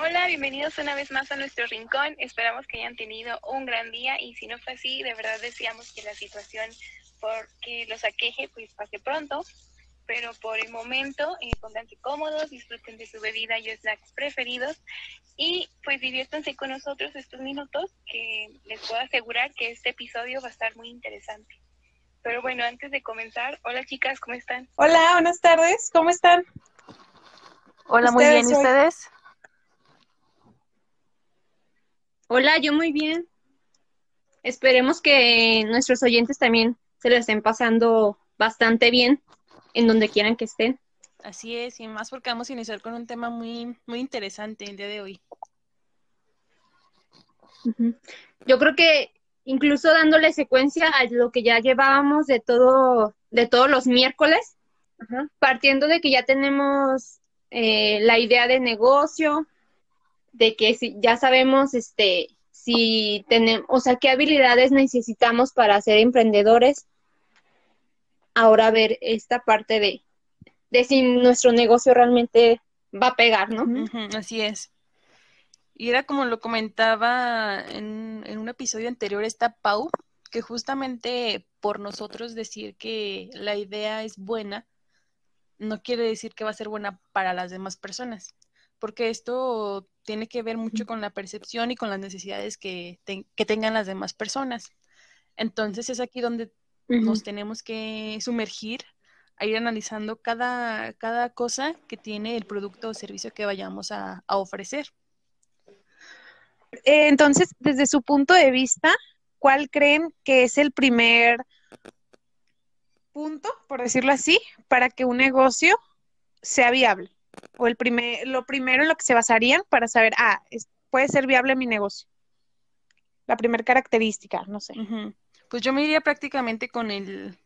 Hola, bienvenidos una vez más a nuestro rincón. Esperamos que hayan tenido un gran día y si no fue así, de verdad deseamos que la situación porque los aqueje pues pase pronto. Pero por el momento, eh, pónganse cómodos, disfruten de su bebida y snacks preferidos y pues diviértanse con nosotros estos minutos que les puedo asegurar que este episodio va a estar muy interesante. Pero bueno, antes de comenzar, hola chicas, ¿cómo están? Hola, buenas tardes, ¿cómo están? Hola, muy bien, ¿y ustedes? Hola, yo muy bien. Esperemos que nuestros oyentes también se lo estén pasando bastante bien en donde quieran que estén. Así es, y más porque vamos a iniciar con un tema muy, muy interesante el día de hoy. Yo creo que incluso dándole secuencia a lo que ya llevábamos de todo, de todos los miércoles, partiendo de que ya tenemos eh, la idea de negocio, de que si, ya sabemos este si tenemos, o sea, qué habilidades necesitamos para ser emprendedores. Ahora ver esta parte de, de si nuestro negocio realmente va a pegar, ¿no? así es. Y era como lo comentaba en, en un episodio anterior, esta Pau, que justamente por nosotros decir que la idea es buena, no quiere decir que va a ser buena para las demás personas porque esto tiene que ver mucho con la percepción y con las necesidades que, que tengan las demás personas. Entonces es aquí donde nos tenemos que sumergir a ir analizando cada, cada cosa que tiene el producto o servicio que vayamos a, ofrecer. Eh, entonces, desde su punto de vista, ¿cuál creen que es el primer punto, por decirlo así, para que un negocio sea viable? O el primer, lo primero en lo que se basarían para saber, ah, puede ser viable mi negocio. La primera característica, no sé. Pues yo me iría prácticamente con el,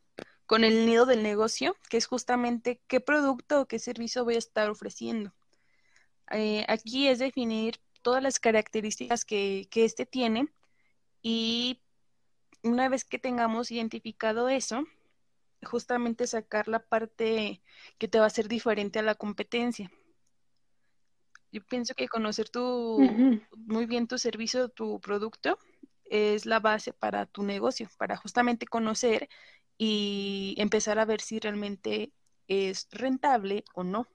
con el nido del negocio, que es justamente qué producto o qué servicio voy a estar ofreciendo. Eh, aquí es definir todas las características que, que este tiene y una vez que tengamos identificado eso, justamente sacar la parte que te va a hacer diferente a la competencia. Yo pienso que conocer tu, muy bien tu servicio, tu producto, es la base para tu negocio, para justamente conocer y empezar a ver si realmente es rentable o no.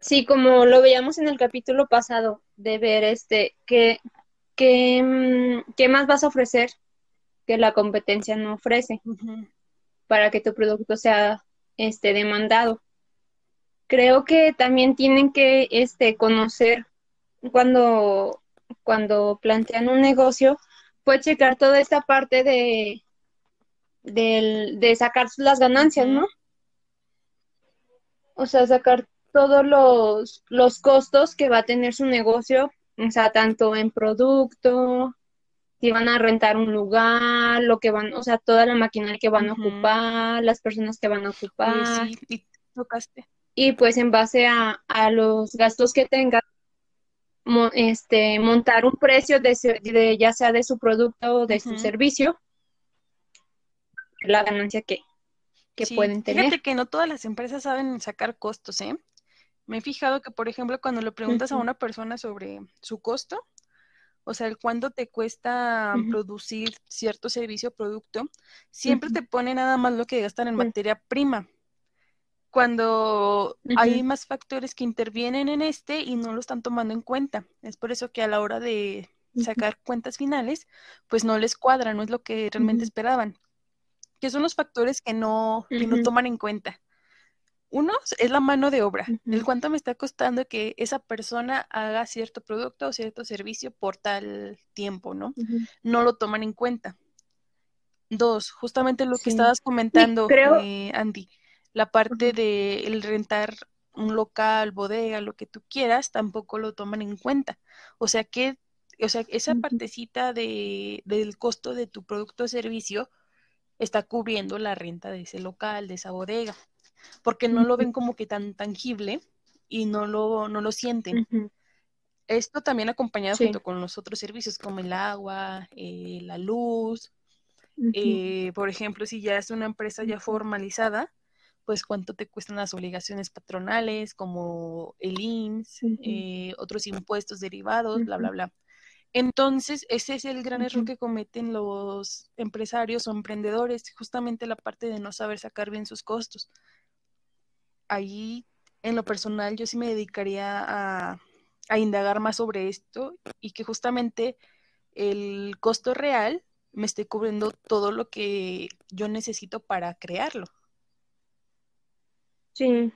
Sí, como lo veíamos en el capítulo pasado, de ver este, qué, qué, mm, qué más vas a ofrecer que la competencia no ofrece para que tu producto sea este demandado. Creo que también tienen que este conocer cuando cuando plantean un negocio, pues checar toda esta parte de de, sacar las ganancias, ¿no? O sea, sacar todos los, los costos que va a tener su negocio, o sea, tanto en producto, si van a rentar un lugar, lo que van, o sea, toda la maquinaria que van a ocupar, las personas que van a ocupar. sí, y tocaste. Y pues en base a, los gastos que tenga, este, montar un precio de, ya sea de su producto o de su servicio, la ganancia que, que pueden tener. Fíjate que no todas las empresas saben sacar costos, ¿eh? Me he fijado que, por ejemplo, cuando le preguntas a una persona sobre su costo, o sea, el cuánto te cuesta producir cierto servicio o producto, siempre te pone nada más lo que gastan en materia prima. Cuando hay más factores que intervienen en este y no lo están tomando en cuenta. Es por eso que a la hora de sacar cuentas finales, pues no les cuadra, no es lo que realmente esperaban. Que son los factores que no, que no toman en cuenta. Uno es la mano de obra, el cuánto me está costando que esa persona haga cierto producto o cierto servicio por tal tiempo, ¿no? No lo toman en cuenta. Dos, justamente lo que estabas comentando, eh, Andy, la parte de el rentar un local, bodega, lo que tú quieras, tampoco lo toman en cuenta. O sea que, o sea, esa partecita de, del costo de tu producto o servicio está cubriendo la renta de ese local, de esa bodega porque no lo ven como que tan tangible y no lo, no lo sienten. Esto también acompañado junto con los otros servicios como el agua, eh, la luz. Eh, por ejemplo, si ya es una empresa ya formalizada, pues cuánto te cuestan las obligaciones patronales, como el IMSS, eh, otros impuestos derivados, bla, bla, bla. Entonces, ese es el gran error que cometen los empresarios o emprendedores, justamente la parte de no saber sacar bien sus costos. Ahí, en lo personal, yo sí me dedicaría a, a indagar más sobre esto y que justamente el costo real me esté cubriendo todo lo que yo necesito para crearlo. Sí,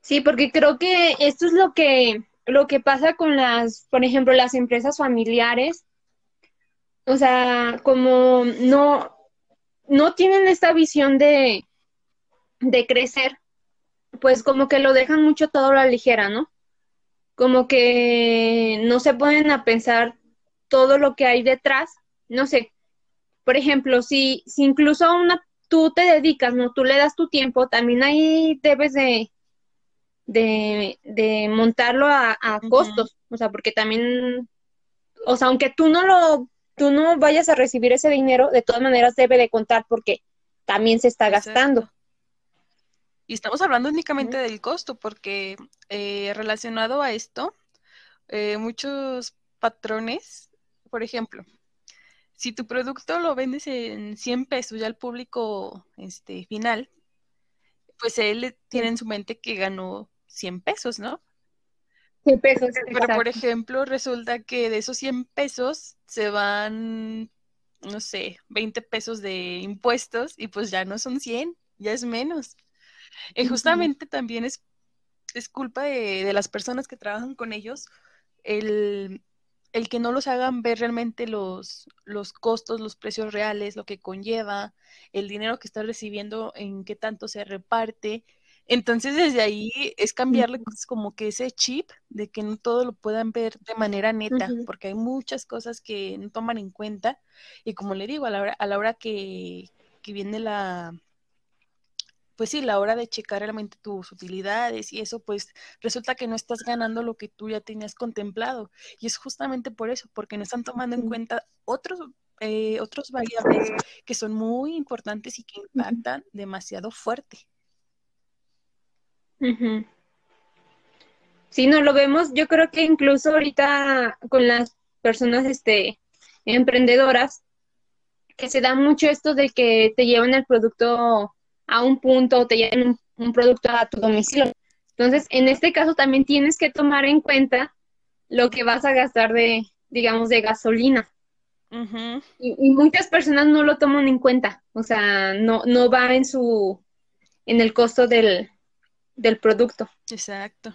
sí, porque creo que esto es lo que lo que pasa con las, por ejemplo, las empresas familiares, o sea, como no, no tienen esta visión de, de crecer, pues como que lo dejan mucho todo a la ligera, ¿no? Como que no se ponen a pensar todo lo que hay detrás, no sé. Por ejemplo, si, si incluso una, tú te dedicas, ¿no? Tú le das tu tiempo, también ahí debes de, de, montarlo a, costos, o sea, porque también, o sea, aunque tú no lo, tú no vayas a recibir ese dinero, de todas maneras debe de contar porque también se está gastando. Y estamos hablando únicamente del costo, porque eh, relacionado a esto, eh, muchos patrones, por ejemplo, si tu producto lo vendes en 100 pesos ya al público este, final, pues él tiene en su mente que ganó 100 pesos, ¿no? 100 pesos. Pero, por ejemplo, resulta que de esos 100 pesos se van, no sé, 20 pesos de impuestos y pues ya no son 100, ya es menos. Y justamente también es, es culpa de, de, las personas que trabajan con ellos el, el que no los hagan ver realmente los, los costos, los precios reales, lo que conlleva, el dinero que está recibiendo, en qué tanto se reparte. Entonces, desde ahí es cambiarle como que ese chip de que no todo lo puedan ver de manera neta, porque hay muchas cosas que no toman en cuenta. Y como le digo, a la hora, a la hora que, que viene la, pues sí, la hora de checar realmente tus utilidades y eso, pues resulta que no estás ganando lo que tú ya tenías contemplado. Y es justamente por eso, porque no están tomando en cuenta otros, eh, otros variables que son muy importantes y que impactan demasiado fuerte. Si no lo vemos, yo creo que incluso ahorita con las personas este, emprendedoras, que se da mucho esto de que te llevan el producto a un punto o te llevan un, producto a tu domicilio. Entonces, en este caso también tienes que tomar en cuenta lo que vas a gastar de, digamos, de gasolina. y, y, muchas personas no lo toman en cuenta, o sea, no, no va en su, en el costo del, del producto. Exacto.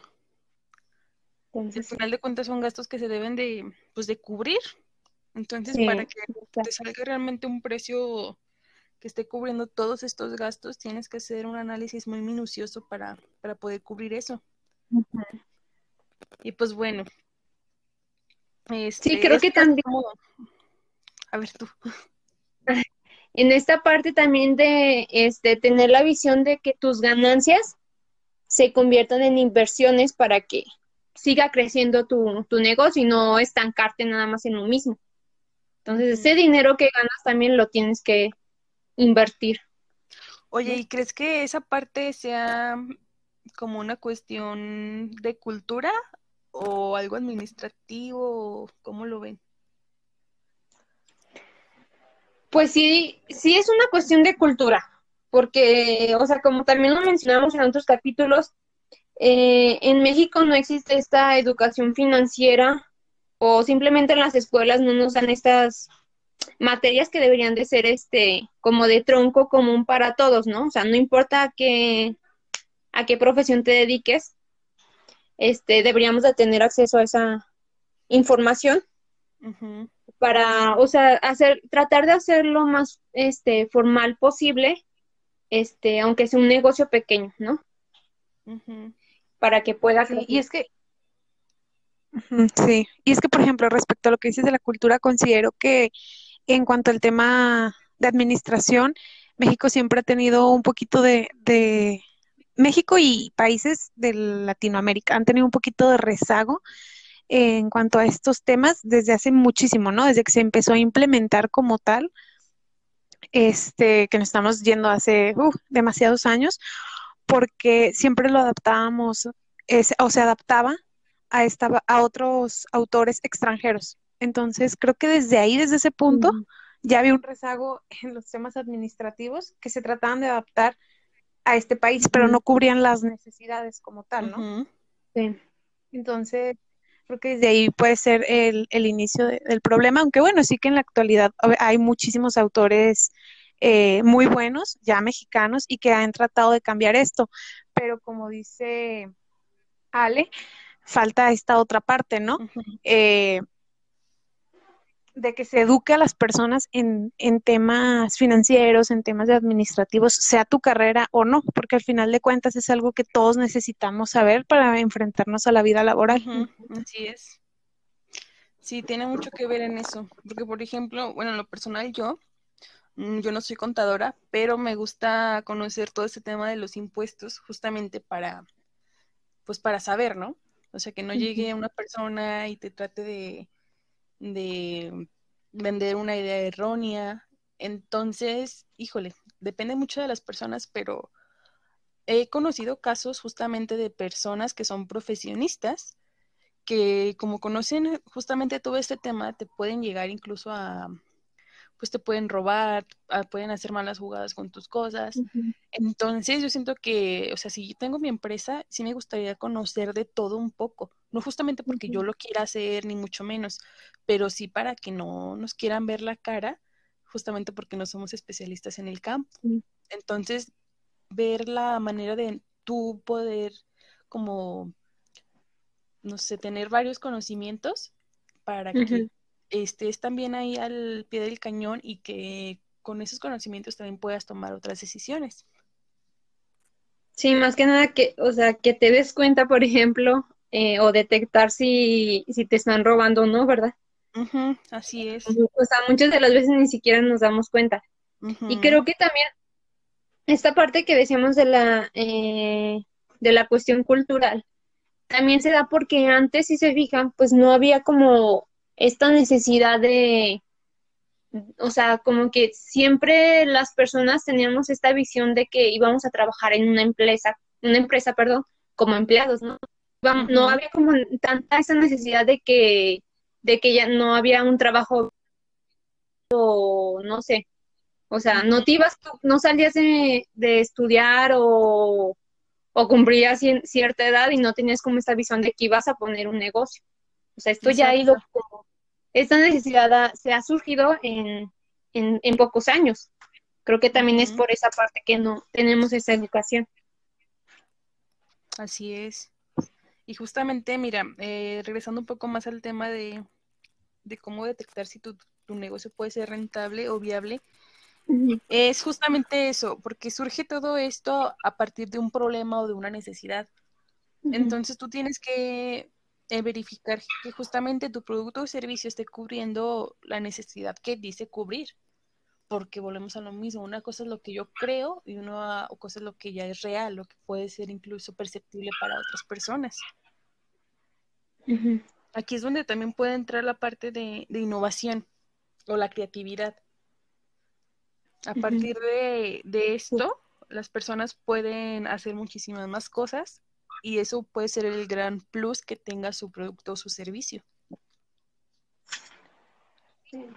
Al final de cuentas son gastos que se deben de, pues, de cubrir. Entonces, para que te salga realmente un precio que esté cubriendo todos estos gastos, tienes que hacer un análisis muy minucioso para, para poder cubrir eso. Y pues bueno. Este, sí, creo que también. A ver tú. En esta parte también de este, tener la visión de que tus ganancias se conviertan en inversiones para que siga creciendo tu, negocio y no estancarte nada más en lo mismo. Entonces, ese dinero que ganas también lo tienes que invertir. Oye, ¿y crees que esa parte sea como una cuestión de cultura o algo administrativo? ¿Cómo lo ven? Pues sí, sí es una cuestión de cultura porque, o sea, como también lo mencionamos en otros capítulos, eh, en México no existe esta educación financiera o simplemente en las escuelas no nos dan estas materias que deberían de ser este como de tronco común para todos, ¿no? O sea, no importa a qué, a qué profesión te dediques, este, deberíamos de tener acceso a esa información para, o sea, hacer, tratar de hacer lo más este, formal posible este, aunque sea un negocio pequeño, ¿no? Para que pueda y es que Sí, y es que, por ejemplo, respecto a lo que dices de la cultura, considero que en cuanto al tema de administración, México siempre ha tenido un poquito de, de, México y países de Latinoamérica han tenido un poquito de rezago en cuanto a estos temas desde hace muchísimo, ¿no? Desde que se empezó a implementar como tal este, que nos estamos yendo hace demasiados años, porque siempre lo adaptábamos, o se adaptaba a, esta, a otros autores extranjeros. Entonces, creo que desde ahí, desde ese punto, ya había un rezago en los temas administrativos que se trataban de adaptar a este país, pero no cubrían las necesidades como tal, ¿no? Sí. Entonces, creo que desde ahí puede ser el, inicio del problema, aunque bueno, sí que en la actualidad hay muchísimos autores eh, muy buenos, ya mexicanos, y que han tratado de cambiar esto, pero como dice Ale, falta esta otra parte, ¿no? De que se eduque a las personas en, en, temas financieros, en temas administrativos, sea tu carrera o no, porque al final de cuentas es algo que todos necesitamos saber para enfrentarnos a la vida laboral. así es. Sí, tiene mucho que ver en eso, porque por ejemplo, bueno, en lo personal yo, mm, yo no soy contadora, pero me gusta conocer todo ese tema de los impuestos justamente para, pues para saber, ¿no? O sea, que no llegue una persona y te trate de de vender una idea errónea. Entonces, híjole, depende mucho de las personas, pero he conocido casos justamente de personas que son profesionistas que como conocen justamente todo este tema, te pueden llegar incluso a, pues te pueden robar, ah, pueden hacer malas jugadas con tus cosas. Entonces yo siento que, o sea, si yo tengo mi empresa, sí me gustaría conocer de todo un poco, no justamente porque yo lo quiera hacer, ni mucho menos, pero sí para que no nos quieran ver la cara, justamente porque no somos especialistas en el campo. Entonces, ver la manera de tú poder como, no sé, tener varios conocimientos para que estés también ahí al pie del cañón y que con esos conocimientos también puedas tomar otras decisiones. Sí, más que nada que, o sea, que te des cuenta, por ejemplo, eh, o detectar si, si te están robando o no, ¿verdad? así es. O sea, muchas de las veces ni siquiera nos damos cuenta. Y creo que también esta parte que decíamos de la, eh, de la cuestión cultural, también se da porque antes, si se fijan, pues no había como esta necesidad de, o sea, como que siempre las personas teníamos esta visión de que íbamos a trabajar en una empresa, una empresa, perdón, como empleados, ¿no? No había como tanta esa necesidad de que, de que ya no había un trabajo o no sé, o sea, no te ibas, no salías de, estudiar o, o cumplías cierta edad y no tenías como esta visión de que ibas a poner un negocio. O sea, esto ya ha ido como, esta necesidad se ha surgido en, en, pocos años. Creo que también es por esa parte que no tenemos esa educación. Así es. Y justamente, mira, eh, regresando un poco más al tema de, de cómo detectar si tu, tu, negocio puede ser rentable o viable, es justamente eso, porque surge todo esto a partir de un problema o de una necesidad. Entonces tú tienes que verificar que justamente tu producto o servicio esté cubriendo la necesidad que dice cubrir. Porque volvemos a lo mismo, una cosa es lo que yo creo y una cosa es lo que ya es real, lo que puede ser incluso perceptible para otras personas. Aquí es donde también puede entrar la parte de, innovación o la creatividad. A partir de, de esto, las personas pueden hacer muchísimas más cosas y eso puede ser el gran plus que tenga su producto o su servicio.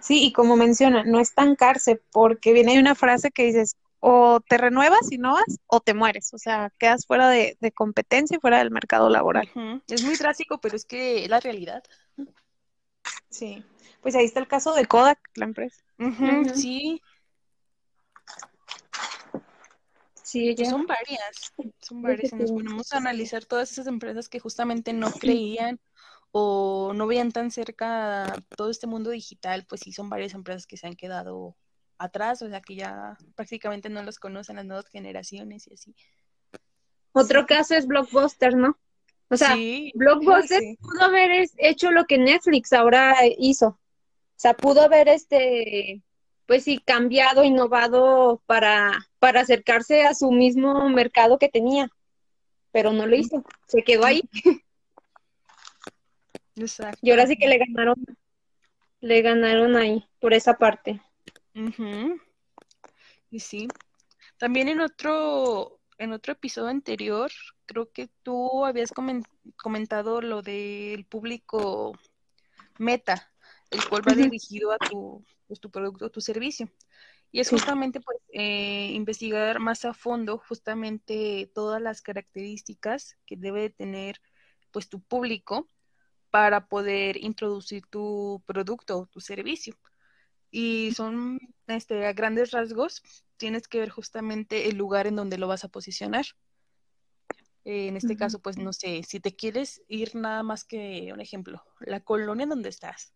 Sí, y como menciona, no estancarse, porque viene una frase que dices, o te renuevas y no vas, o te mueres, o sea, quedas fuera de, competencia y fuera del mercado laboral. Es muy drástico, pero es que es la realidad. Sí, pues ahí está el caso de Kodak, la empresa. Sí, Sí, pues son varias, son varias. nos ponemos a analizar todas esas empresas que justamente no creían o no veían tan cerca todo este mundo digital, pues sí son varias empresas que se han quedado atrás, o sea que ya prácticamente no los conocen las nuevas generaciones y así. Otro caso es Blockbuster, ¿no? O sea, Blockbuster pudo haber hecho lo que Netflix ahora hizo. O sea, pudo haber este pues sí, cambiado, innovado para, para acercarse a su mismo mercado que tenía, pero no lo hizo, se quedó ahí. Exacto. Y ahora sí que le ganaron, le ganaron ahí, por esa parte. Y sí. También en otro en otro episodio anterior, creo que tú habías comentado lo del público meta, el cual va dirigido a tu, pues, tu producto, tu servicio. Y es justamente pues eh, investigar más a fondo justamente todas las características que debe tener pues tu público para poder introducir tu producto o tu servicio. Y son este, a grandes rasgos, tienes que ver justamente el lugar en donde lo vas a posicionar. en este caso, pues no sé, si te quieres ir nada más que un ejemplo, la colonia en donde estás,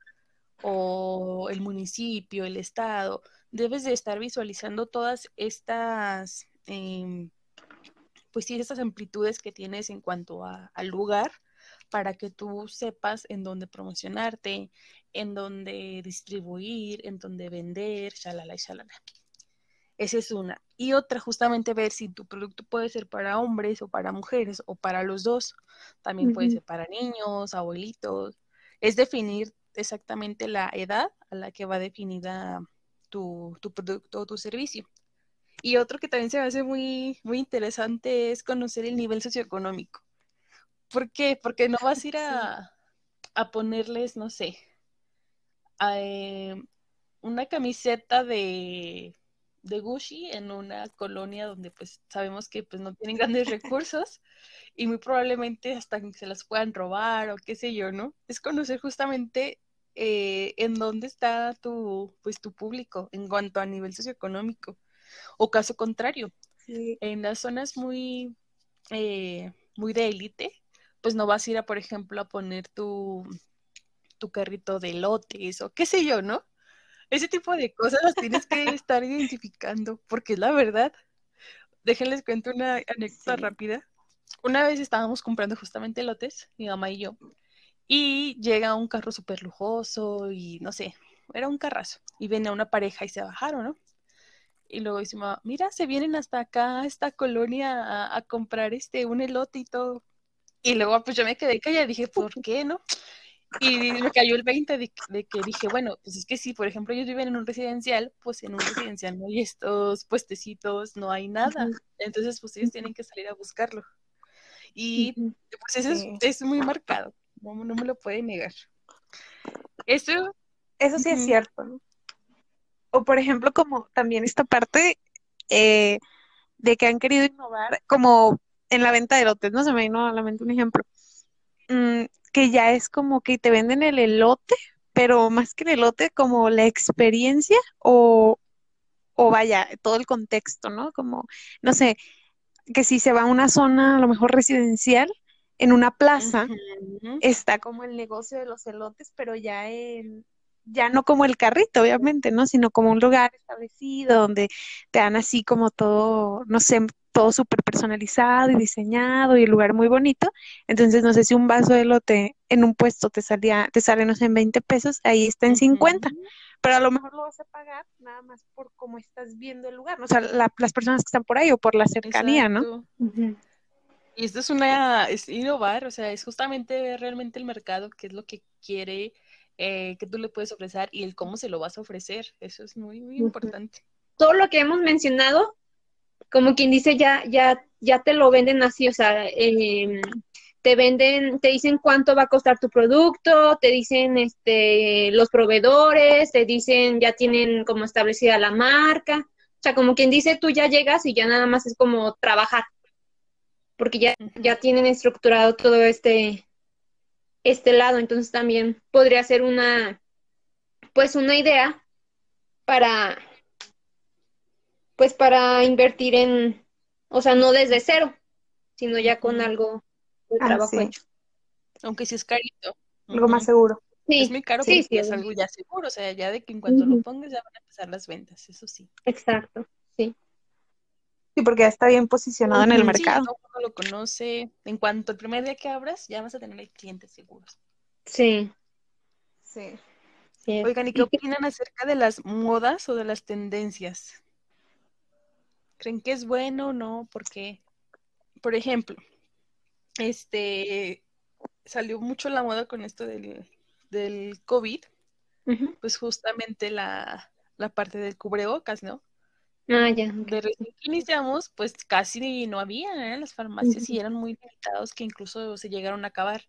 o el municipio, el estado, debes de estar visualizando todas estas, em, pues sí, estas amplitudes que tienes en cuanto al lugar para que tú sepas en dónde promocionarte, en dónde distribuir, en dónde vender, shalala y shalala. Esa es una. Y otra, justamente ver si tu producto puede ser para hombres o para mujeres o para los dos. También puede ser para niños, abuelitos. Es definir exactamente la edad a la que va definida tu, tu producto o tu servicio. Y otro que también se me hace muy, muy interesante es conocer el nivel socioeconómico. ¿Por qué? Porque no vas a ir a, ponerles, no sé, eh, una camiseta de, de Gucci en una colonia donde pues sabemos que pues no tienen grandes recursos y muy probablemente hasta que se las puedan robar o qué sé yo, ¿no? Es conocer justamente eh, en dónde está tu, pues, tu público en cuanto a nivel socioeconómico. O caso contrario, en las zonas muy, eh, muy de élite, pues no vas a ir a, por ejemplo, a poner tu, tu carrito de lotes o qué sé yo, ¿no? Ese tipo de cosas las tienes que estar identificando, porque es la verdad. Déjenles cuento una anécdota rápida. Una vez estábamos comprando justamente lotes, mi mamá y yo, y llega un carro súper lujoso y no sé, era un carrazo. Y viene una pareja y se bajaron, ¿no? Y luego dice, mira, se vienen hasta acá, a esta colonia, a, comprar este, un elote y todo. Y luego, pues yo me quedé callada y dije, ¿por qué no? Y me cayó el 20 de, que dije, bueno, pues es que si, por ejemplo, ellos viven en un residencial, pues en un residencial no hay estos puestecitos, no hay nada. Entonces, pues ellos tienen que salir a buscarlo. Y pues eso es, es muy marcado no, me lo puede negar. Eso, eso sí es cierto. O por ejemplo, como también esta parte eh, de que han querido innovar, como en la venta de lotes, ¿no? Se me vino a la mente un ejemplo. Mm, que ya es como que te venden el elote, pero más que el elote, como la experiencia o, o vaya, todo el contexto, ¿no? Como, no sé, que si se va a una zona a lo mejor residencial, en una plaza está como el negocio de los elotes, pero ya en, ya no como el carrito, obviamente, ¿no? Sino como un lugar establecido donde te dan así como todo, no sé, todo súper personalizado y diseñado y el lugar muy bonito. Entonces, no sé si un vaso de elote en un puesto te salía, te sale, no sé, en 20 pesos, ahí está en 50. Pero a lo mejor lo vas a pagar nada más por cómo estás viendo el lugar, ¿no? o sea, las personas que están por ahí o por la cercanía, ¿no? Y esto es una, es innovar, o sea, es justamente ver realmente el mercado, qué es lo que quiere, eh, que tú le puedes ofrecer y el cómo se lo vas a ofrecer. Eso es muy, muy importante. Todo lo que hemos mencionado, como quien dice, ya, ya, ya te lo venden así, o sea, em, te venden, te dicen cuánto va a costar tu producto, te dicen este, los proveedores, te dicen, ya tienen como establecida la marca. O sea, como quien dice, tú ya llegas y ya nada más es como trabajar porque ya, ya tienen estructurado todo este, este lado, entonces también podría ser una, pues una idea para, pues para invertir en, o sea, no desde cero, sino ya con algo de ah, trabajo hecho. Aunque sí es carito. Algo más seguro. Sí, es muy caro, sí, sí, es algo ya seguro, o sea, ya de que en cuanto lo pongas ya van a empezar las ventas, eso sí. Exacto, sí. Sí, porque ya está bien posicionado en el mercado. Todo lo conoce. En cuanto el primer día que abras, ya vas a tener clientes seguros. Sí. Sí. Oigan, ¿y qué opinan acerca de las modas o de las tendencias? ¿Creen que es bueno o no? Porque, por ejemplo, este salió mucho la moda con esto del, del COVID, pues justamente la, la parte del cubrebocas, ¿no? Ah, ya. De recién que iniciamos, pues casi no había, ¿eh? Las farmacias y eran muy limitados que incluso se llegaron a acabar.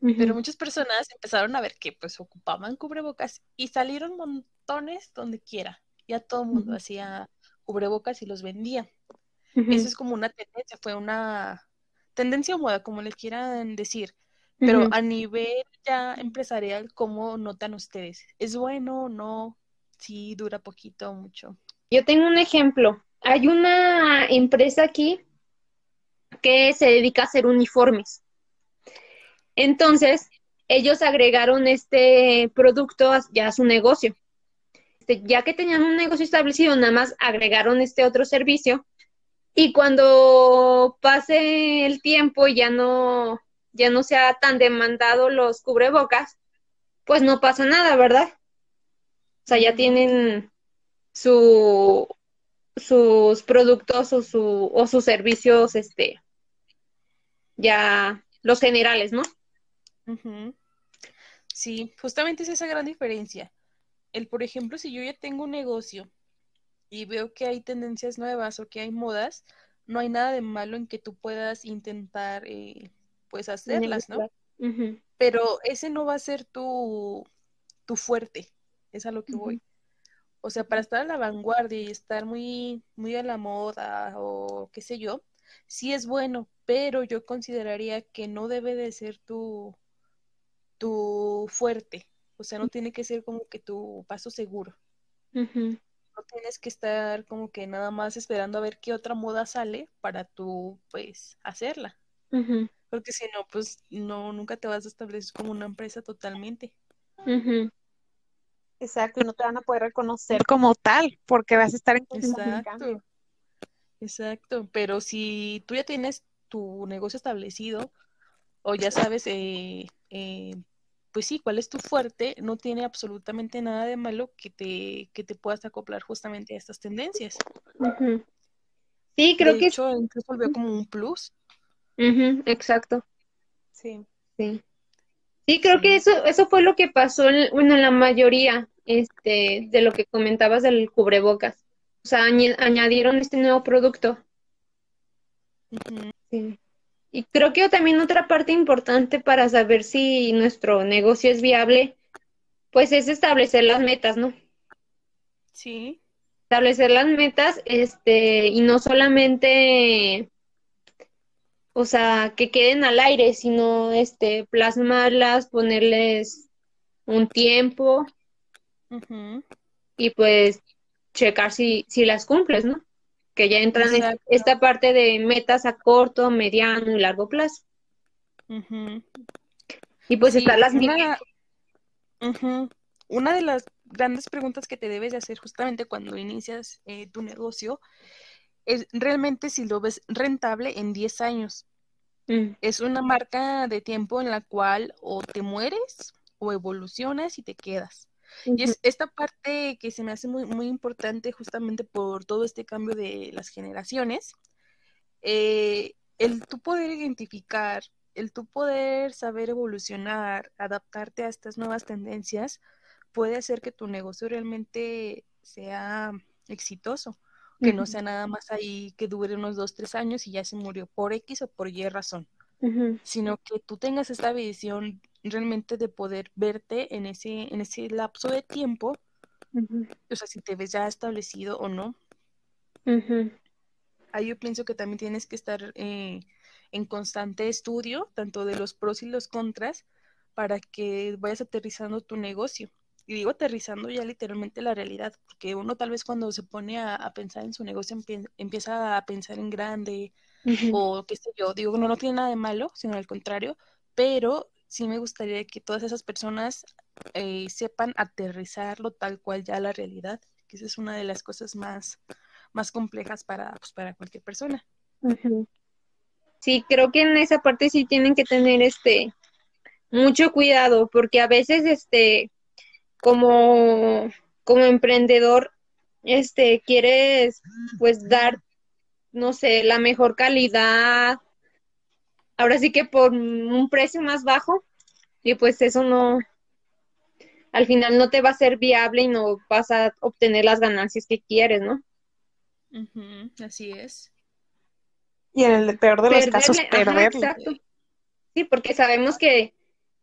Pero muchas personas empezaron a ver que pues ocupaban cubrebocas y salieron montones donde quiera. Ya todo el mundo hacía cubrebocas y los vendía. Eso es como una tendencia, fue una tendencia o moda, como le quieran decir. Pero a nivel ya empresarial, ¿cómo notan ustedes? ¿Es bueno o no? Sí, dura poquito o mucho. Yo tengo un ejemplo. Hay una empresa aquí que se dedica a hacer uniformes. Entonces, ellos agregaron este producto ya a su negocio. Este, ya que tenían un negocio establecido, nada más agregaron este otro servicio. Y cuando pase el tiempo y ya no, ya no sea tan demandado los cubrebocas, pues no pasa nada, ¿verdad? O sea, ya tienen su, sus productos o, su, o sus servicios, este, ya los generales, ¿no? Sí, justamente es esa gran diferencia. El, por ejemplo, si yo ya tengo un negocio y veo que hay tendencias nuevas o que hay modas, no hay nada de malo en que tú puedas intentar, eh, pues, hacerlas, ¿no? Pero ese no va a ser tu, tu fuerte, es a lo que voy. O sea, para estar a la vanguardia y estar muy, muy a la moda o qué sé yo, sí es bueno, pero yo consideraría que no debe de ser tu, tu fuerte. O sea, no tiene que ser como que tu paso seguro. No tienes que estar como que nada más esperando a ver qué otra moda sale para tú, pues, hacerla. Porque si no, pues, no, nunca te vas a establecer como una empresa totalmente. Exacto, y no te van a poder reconocer como tal, porque vas a estar en Exacto. Exacto, pero si tú ya tienes tu negocio establecido o ya sabes, eh, eh, pues sí, cuál es tu fuerte, no tiene absolutamente nada de malo que te, que te puedas acoplar justamente a estas tendencias. Sí, creo que... Hecho, incluso veo como un plus. exacto. Sí. Sí. Sí, creo que eso, eso fue lo que pasó, en, bueno, en la mayoría este, de lo que comentabas del cubrebocas. O sea, añadieron este nuevo producto. sí. Y creo que también otra parte importante para saber si nuestro negocio es viable, pues es establecer las metas, ¿no? Sí. Establecer las metas, este, y no solamente o sea, que queden al aire, sino este, plasmarlas, ponerles un tiempo y pues checar si, si las cumples, ¿no? Que ya entran en esta parte de metas a corto, mediano y largo plazo. Y pues están las una, una de las grandes preguntas que te debes de hacer justamente cuando inicias eh, tu negocio es realmente si lo ves rentable en 10 años. Mm. Es una marca de tiempo en la cual o te mueres o evolucionas y te quedas. Y es esta parte que se me hace muy, muy importante justamente por todo este cambio de las generaciones. Eh, el tú poder identificar, el tú poder saber evolucionar, adaptarte a estas nuevas tendencias, puede hacer que tu negocio realmente sea exitoso que no sea nada más ahí que dure unos dos, tres años y ya se murió por X o por Y razón, sino que tú tengas esta visión realmente de poder verte en ese, en ese lapso de tiempo, o sea, si te ves ya establecido o no. Ahí yo pienso que también tienes que estar eh, en constante estudio, tanto de los pros y los contras, para que vayas aterrizando tu negocio. Y digo aterrizando ya literalmente la realidad, porque uno tal vez cuando se pone a, pensar en su negocio empieza a pensar en grande o qué sé yo, digo, no, no tiene nada de malo, sino al contrario, pero sí me gustaría que todas esas personas eh, sepan aterrizarlo tal cual ya la realidad, que esa es una de las cosas más, más complejas para, pues, para cualquier persona. Sí, creo que en esa parte sí tienen que tener este mucho cuidado, porque a veces este como, como emprendedor, este, quieres pues dar, no sé, la mejor calidad, ahora sí que por un precio más bajo, y pues eso no, al final no te va a ser viable y no vas a obtener las ganancias que quieres, ¿no? así es. Y en el peor de los casos, perderle. exacto. Sí, porque sabemos que,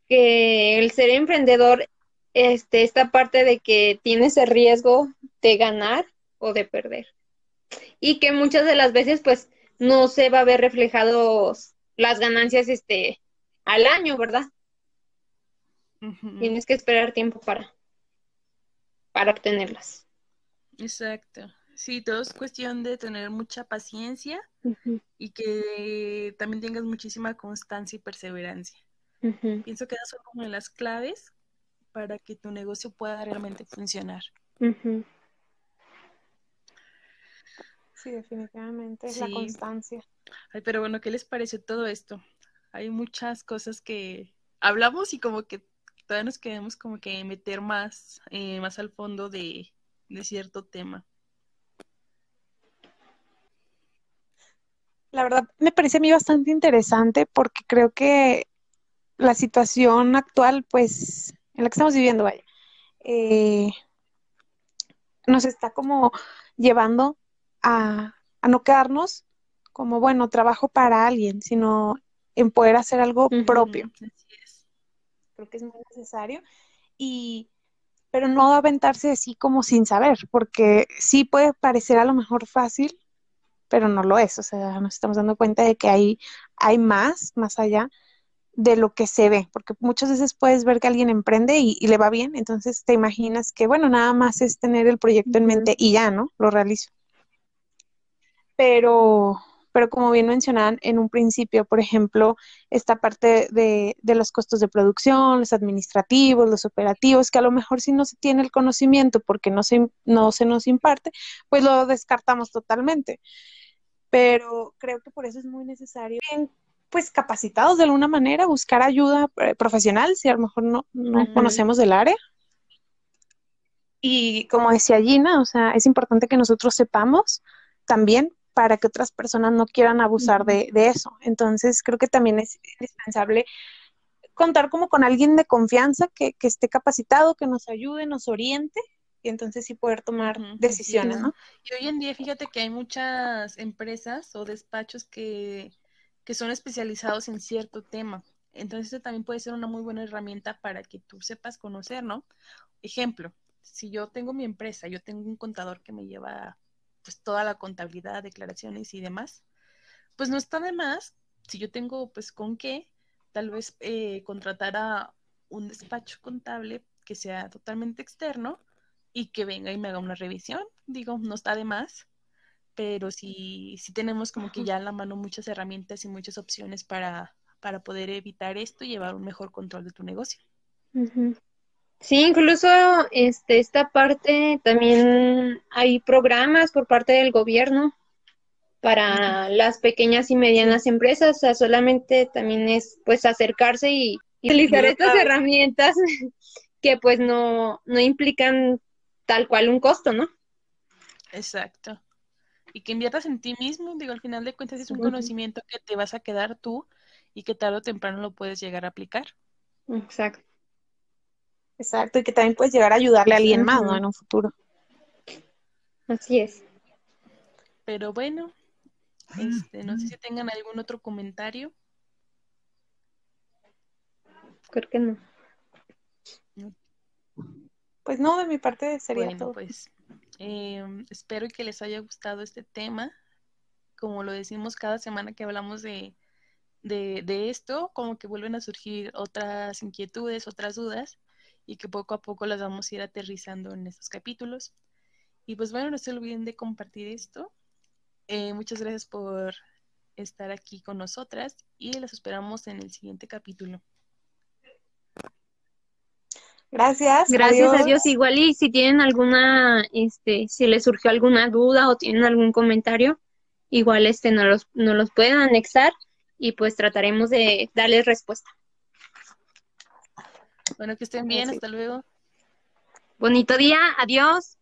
que el ser emprendedor, este, esta parte de que tienes el riesgo de ganar o de perder. Y que muchas de las veces, pues, no se va a ver reflejados las ganancias, este, al año, ¿verdad? Tienes que esperar tiempo para, para obtenerlas. Exacto. Sí, todo es cuestión de tener mucha paciencia y que también tengas muchísima constancia y perseverancia. Pienso que esas son como las claves para que tu negocio pueda realmente funcionar. Sí, definitivamente es la constancia. Ay, pero bueno, ¿qué les parece todo esto? Hay muchas cosas que hablamos y como que todavía nos queremos como que meter más, eh, más al fondo de, de cierto tema. La verdad me parece a mí bastante interesante porque creo que la situación actual, pues, en la que estamos viviendo, vaya, eh, nos está como llevando a, no quedarnos como, bueno, trabajo para alguien, sino en poder hacer algo propio. Creo que es muy necesario. Y, pero no aventarse así como sin saber, porque sí puede parecer a lo mejor fácil, pero no lo es. O sea, nos estamos dando cuenta de que hay, hay más, más allá de lo que se ve, porque muchas veces puedes ver que alguien emprende y, le va bien, entonces te imaginas que, bueno, nada más es tener el proyecto en mente y ya, ¿no? Lo realizo. Pero, pero como bien mencionaban en un principio, por ejemplo, esta parte de, de, los costos de producción, los administrativos, los operativos, que a lo mejor si no se tiene el conocimiento porque no se, no se nos imparte, pues lo descartamos totalmente. Pero creo que por eso es muy necesario pues capacitados de alguna manera, buscar ayuda eh, profesional si a lo mejor no, conocemos del área. Y como decía Gina, o sea, es importante que nosotros sepamos también para que otras personas no quieran abusar de, eso. Entonces, creo que también es indispensable contar como con alguien de confianza que, esté capacitado, que nos ayude, nos oriente y entonces sí poder tomar decisiones, ¿no? Y hoy en día, fíjate que hay muchas empresas o despachos que que son especializados en cierto tema. Entonces, eso también puede ser una muy buena herramienta para que tú sepas conocer, ¿no? Ejemplo, si yo tengo mi empresa, yo tengo un contador que me lleva pues toda la contabilidad, declaraciones y demás, pues no está de más, si yo tengo pues con qué, tal vez eh, contratar a un despacho contable que sea totalmente externo y que venga y me haga una revisión, digo, no está de más pero sí, sí tenemos como que ya en la mano muchas herramientas y muchas opciones para, para poder evitar esto y llevar un mejor control de tu negocio. Sí, incluso este, esta parte también hay programas por parte del gobierno para las pequeñas y medianas empresas, o sea, solamente también es pues acercarse y, utilizar estas herramientas que pues no, no implican tal cual un costo, ¿no? Exacto y que inviertas en ti mismo, digo, al final de cuentas es un conocimiento que te vas a quedar tú y que tarde o temprano lo puedes llegar a aplicar. Exacto. Exacto, y que también puedes llegar a ayudarle a alguien más, ¿no? En un futuro. Así es. Pero bueno, este, no sé si tengan algún otro comentario. Creo que no. Pues no, de mi parte sería bueno, pues Em, espero que les haya gustado este tema. Como lo decimos cada semana que hablamos de, de, esto, como que vuelven a surgir otras inquietudes, otras dudas, y que poco a poco las vamos a ir aterrizando en estos capítulos. Y pues bueno, no se olviden de compartir esto. Eh, muchas gracias por estar aquí con nosotras y las esperamos en el siguiente capítulo. Gracias. Gracias a Dios. Igual y si tienen alguna, este, si les surgió alguna duda o tienen algún comentario, igual este nos los, nos los pueden anexar y pues trataremos de darles respuesta. Bueno, que estén bien, hasta luego. Bonito día, adiós.